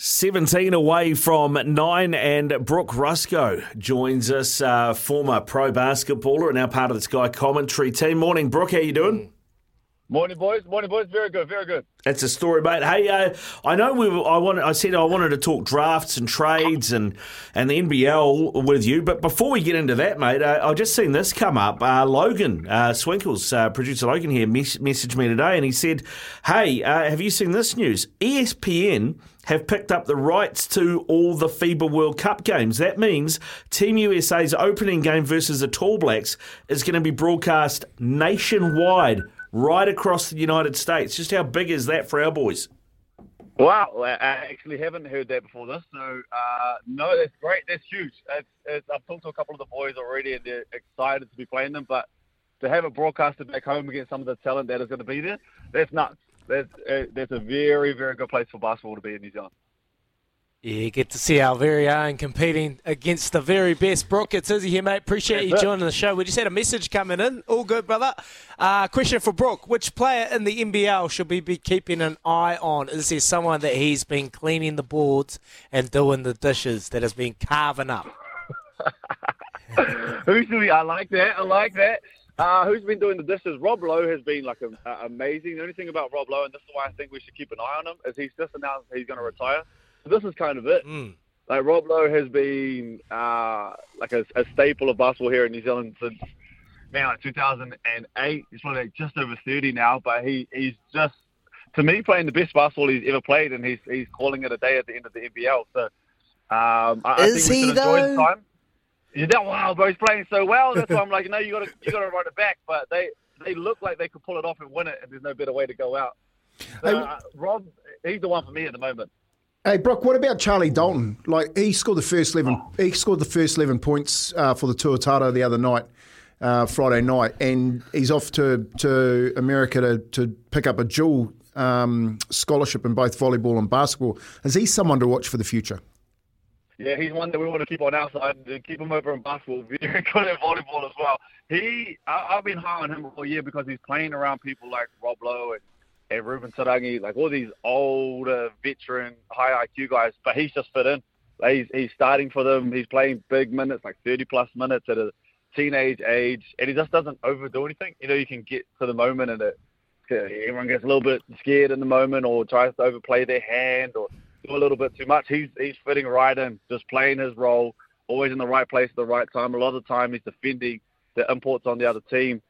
17 away from nine, and Brook Ruscoe joins us, uh, former pro basketballer and now part of the Sky commentary team. Morning, Brook. How you doing? Morning, boys. Morning, boys. Very good. Very good. That's a story, mate. Hey, uh, I know we. Were, I wanted. I said I wanted to talk drafts and trades and and the NBL with you, but before we get into that, mate, uh, I just seen this come up. Uh, Logan uh, Swinkles, uh, producer Logan here, mes- messaged me today, and he said, "Hey, uh, have you seen this news? ESPN." Have picked up the rights to all the FIBA World Cup games. That means Team USA's opening game versus the Tall Blacks is going to be broadcast nationwide right across the United States. Just how big is that for our boys? Wow, I actually haven't heard that before this. So, uh, no, that's great. That's huge. It's, it's, I've talked to a couple of the boys already, and they're excited to be playing them. But to have it broadcasted back home against some of the talent that is going to be there, that's nuts. That's, uh, that's a very, very good place for basketball to be in New Zealand. Yeah, you get to see our very own competing against the very best. Brook, it's Izzy here, mate. Appreciate you joining the show. We just had a message coming in. All good, brother. Uh, question for Brook. Which player in the NBL should we be keeping an eye on? Is there someone that he's been cleaning the boards and doing the dishes that has been carving up? Who's doing? I like that. I like that. Uh, who's been doing the dishes? Rob Loe has been like a, a amazing. The only thing about Rob Loe, and this is why I think we should keep an eye on him, is he's just announced he's going to retire. So this is kind of it. Mm. Like Rob Loe has been uh, like a, a staple of basketball here in New Zealand since man, like 2008. He's probably like just over 30 now, but he he's just to me playing the best basketball he's ever played, and he's he's calling it a day at the end of the NBL. So um, I, Is I think we he, should enjoy though? his time. Yeah, that wow, bro, he's playing so well. That's why I'm like, no, you got to you got to run it back. But they they look like they could pull it off and win it, and there's no better way to go out. So, uh, Rob, he's the one for me at the moment. Hey Brook, what about Charlie Dalton? Like he scored the first eleven, he scored the first eleven points uh, for the Tuatara the other night, uh, Friday night, and he's off to to America to, to pick up a dual um, scholarship in both volleyball and basketball. Is he someone to watch for the future? Yeah, he's one that we want to keep on our side and keep him over in basketball. Very good at volleyball as well. He, I, I've been high on him all year because he's playing around people like Rob Loe and, and Reuben Te Rangi, like all these older, veteran, high IQ guys. But he's just fit in. Like he's he's starting for them. He's playing big minutes, like 30 plus minutes at a teenage age, and he just doesn't overdo anything. You know, you can get to the moment and it, everyone gets a little bit scared in the moment or tries to overplay their hand or do a little bit too much. He's he's fitting right in, just playing his role, always in the right place at the right time. A lot of the time, he's defending the imports on the other team.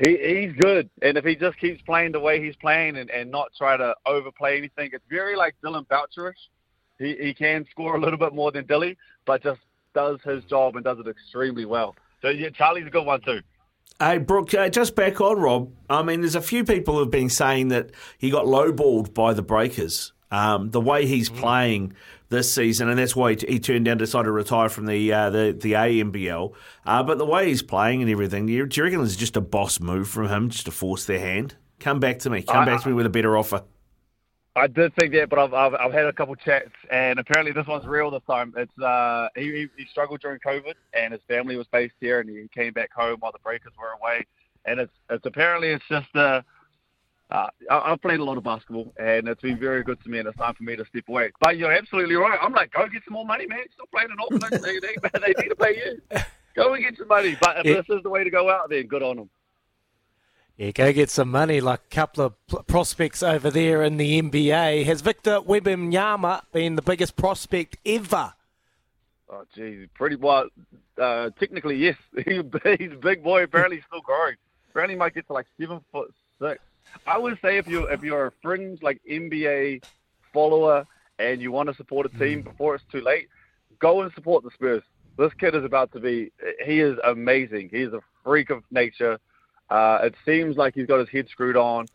He he's good, and if he just keeps playing the way he's playing and, and not try to overplay anything, it's very like Dillon Boucherish. He he can score a little bit more than Dilly, but just does his job and does it extremely well. So yeah, Charlie's a good one too. Hey, Brook, uh, just back on Rob. I mean, there's a few people who've been saying that he got lowballed by the Breakers. Um, the way he's playing this season, and that's why he, he turned down, decided to retire from the uh, the the NBL. Uh, but the way he's playing and everything, do you, do you reckon it's just a boss move from him, just to force their hand? Come back to me. Come I- back to me with a better offer. I did think that, but I've, I've I've had a couple chats, and apparently this one's real this time. It's uh he he, struggled during COVID, and his family was based here, and he came back home while the Breakers were away, and it's it's apparently it's just uh. Uh, I- I've played a lot of basketball, and it's been very good to me, and it's time for me to step away. But you're absolutely right. I'm like, go get some more money, man. Stop playing an Auckland. they, they, they need to pay you. Go and get some money. But if Yeah. this is the way to go out, then good on them. Yeah, go get some money like a couple of prospects over there in the NBA. Has Victor Wembanyama been the biggest prospect ever? Oh, geez, pretty well. Uh, technically, yes. he's a big boy. Apparently, he's still growing. Apparently, he might get to like seven foot six. I would say if you if you're a fringe like NBA follower and you want to support a team mm. before it's too late, go and support the Spurs. This kid is about to be. He is amazing. He is a freak of nature. Uh, it seems like he's got his head screwed on,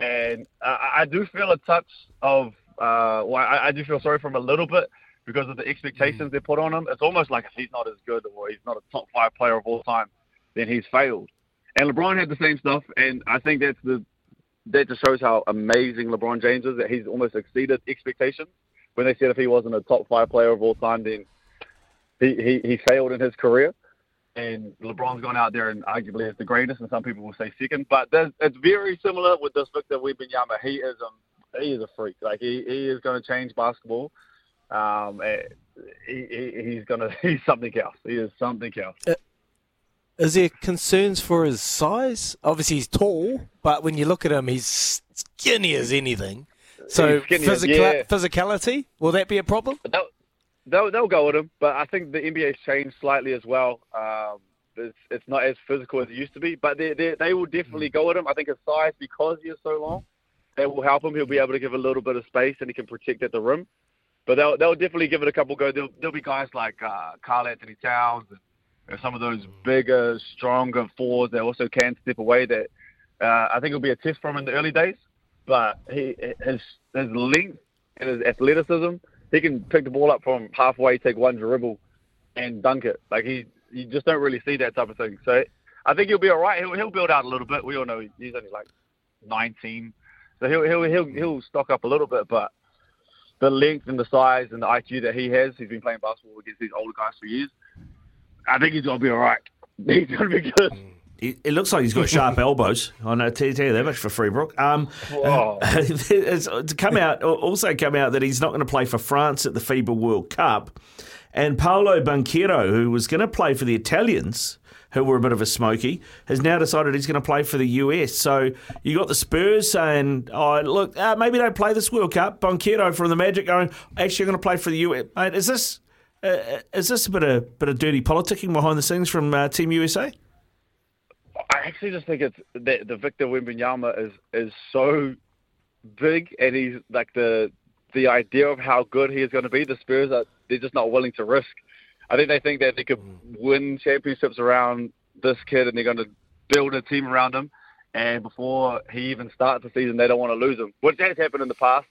and I, I do feel a touch of. Uh, well, I, I do feel sorry for him a little bit because of the expectations mm. they put on him. It's almost like if he's not as good or he's not a top five player of all time, then he's failed. And LeBron had the same stuff, and I think that's the that just shows how amazing LeBron James is. That he's almost exceeded expectations. When they said if he wasn't a top five player of all time, then he he, he failed in his career. And LeBron's gone out there and arguably is the greatest, and some people will say second. But it's very similar with this Victor Wembanyama. He is a he is a freak. Like he, he is going to change basketball. Um, he, he, he's gonna he's something else. He is something else. Is there concerns for his size? Obviously, he's tall, but when you look at him, he's skinny as anything. So, physical, yeah. physicality, will that be a problem? They'll, they'll, they'll, go with him, but I think the NBA's changed slightly as well. Um, it's, it's, not as physical as it used to be, but they, they, they will definitely go with him. I think his size, because he is so long, that will help him. He'll be able to give a little bit of space and he can protect at the rim. But they'll, they'll definitely give it a couple go. There'll, there'll be guys like uh, Karl-Anthony Towns and some of those bigger, stronger forwards that also can step away. That uh, I think it'll be a test for him in the early days. But he his his length and his athleticism, he can pick the ball up from halfway, take one dribble, and dunk it. Like he you just don't really see that type of thing. So I think he'll be all right. He'll he'll build out a little bit. We all know he's only like 19, so he'll he'll he'll he'll stock up a little bit, but. The length and the size and the IQ that he has, he's been playing basketball against these older guys for years I think he's going to be all right. He's going to be good. It looks like he's got sharp elbows. I know. Tell you that much for Freebrook. Um, it's, it's come out also come out that he's not going to play for France at the FIBA World Cup, and Paolo Banchero, who was going to play for the Italians, who were a bit of a smoky, has now decided he's going to play for the US. So you got the Spurs saying, "Oh, look, uh, maybe don't play this World Cup." Banchero from the Magic going, "Actually, I'm going to play for the US." Mate, is this uh, is this a bit of bit of dirty politicking behind the scenes from uh, Team USA? I actually just think it's that the Victor Wembanyama is is so big, and he's like the the idea of how good he is going to be. The Spurs are they're just not willing to risk. I think they think that they could win championships around this kid, and they're going to build a team around him. And before he even starts the season, they don't want to lose him, which has happened in the past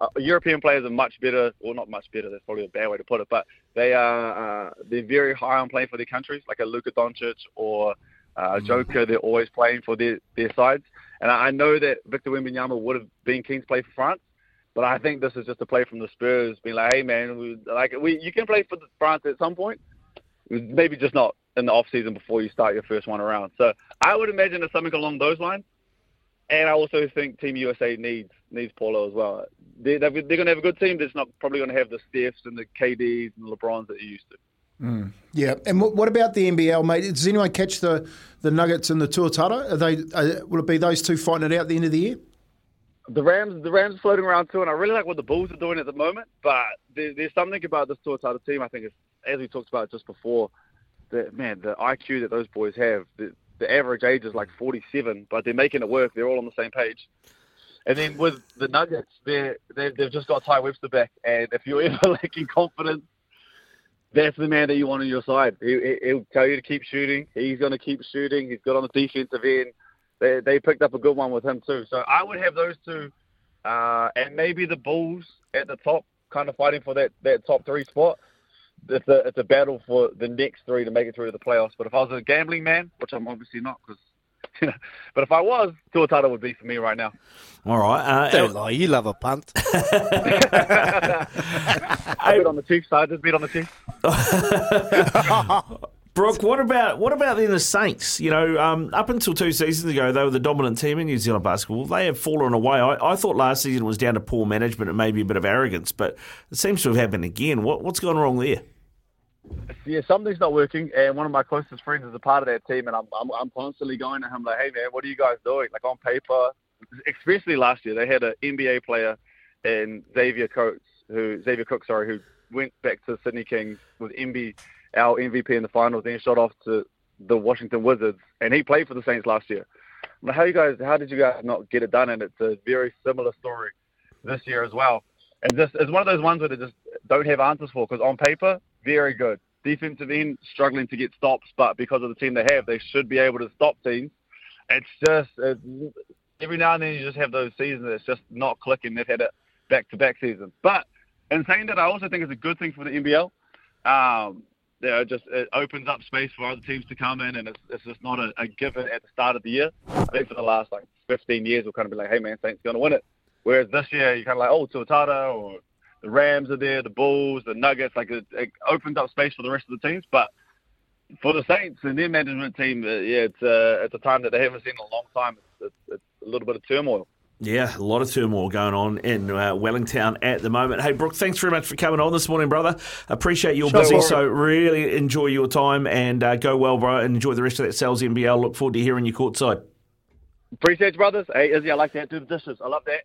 uh, European players are much better, well, not much better. That's probably a bad way to put it, but they are uh, they're very high on playing for their countries, like a Luka Doncic or uh, mm. Joker. They're always playing for their their sides, and I know that Victor Wembanyama would have been keen to play for France, but I think this is just a play from the Spurs, being like, hey man, we, like we you can play for France at some point, maybe just not in the off season before you start your first one around. So I would imagine it's something along those lines. And I also think Team USA needs needs Paolo as well they, they're, they're going to have a good team that's not probably going to have the Stephs and the KDs and the LeBrons that you used to. Mm, yeah, and what about the NBL, mate? Does anyone catch the, the Nuggets and the Tuatara? Are they are, will it be those two fighting it out at the end of the year? The Rams, the Rams floating around too, and I really like what the Bulls are doing at the moment. But there, there's something about this Tuatara team. I think, as we talked about just before, that man, the IQ that those boys have. The, the average age is like 47, but they're making it work. They're all on the same page. And then with the Nuggets, they they've just got Ty Webster back, and if you're ever lacking confidence, that's the man that you want on your side. He, he'll tell you to keep shooting. He's going to keep shooting. He's good on the defensive end. They they picked up a good one with him too. So I would have those two, uh, and maybe the Bulls at the top, kind of fighting for that, that top three spot. It's a it's a battle for the next three to make it through to the playoffs. But if I was a gambling man, which I'm obviously not, because but if I was, Tuatara would be for me right now. All right. Uh, Don't lie, you love a punt. I bet on the Chiefs. I just bet on the Chiefs. Brook, what about what about then the Saints? You know, um, up until two seasons ago, they were the dominant team in New Zealand basketball. They have fallen away. I, I thought last season was down to poor management and maybe a bit of arrogance, but it seems to have happened again. What, what's gone wrong there? yeah, something's not working, and one of my closest friends is a part of that team, and I'm I'm, I'm constantly going to him like, hey man, what are you guys doing? Like on paper, especially last year, they had an NBA player and Xavier Cooks, who Xavier Cook, sorry, who went back to Sydney Kings with MB, our MVP in the finals, then shot off to the Washington Wizards, and he played for the Saints last year. How you guys, how did you guys not get it done? And it's a very similar story this year as well. And this is one of those ones where they just don't have answers for because on paper, very good. Defensive end struggling to get stops, but because of the team they have, they should be able to stop teams. It's just it's, every now and then you just have those seasons that's just not clicking. They've had it back-to-back seasons. But in saying that, I also think it's a good thing for the NBL. Um, you know, just it opens up space for other teams to come in, and it's, it's just not a, a given at the start of the year. I think for the last like 15 years, we'll kind of be like, hey man, Saints going to win it. Whereas this year, you're kind of like, oh, Tuatara or the Rams are there, the Bulls, the Nuggets. Like it, it opens up space for the rest of the teams. But for the Saints and their management team, uh, yeah, it's uh, it's a time that they haven't seen in a long time. It's, it's, it's a little bit of turmoil. Yeah, a lot of turmoil going on in uh, Wellington at the moment. Hey, Brook, thanks very much for coming on this morning, brother. Appreciate you're sure. busy, so really enjoy your time and uh, go well, bro, and enjoy the rest of that Sal's NBL. Look forward to hearing you courtside. Appreciate you, brothers. Hey, Izzy, I like to do the dishes. I love that.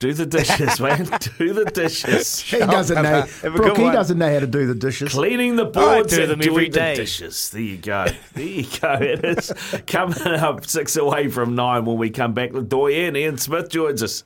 Do the dishes, man. do the dishes. He doesn't know. Brook, he doesn't know how to do the dishes. Cleaning the boards do and doing the dishes. There you go. There you go. It is coming up six away from nine when we come back. The Doyen Ian Smith joins us.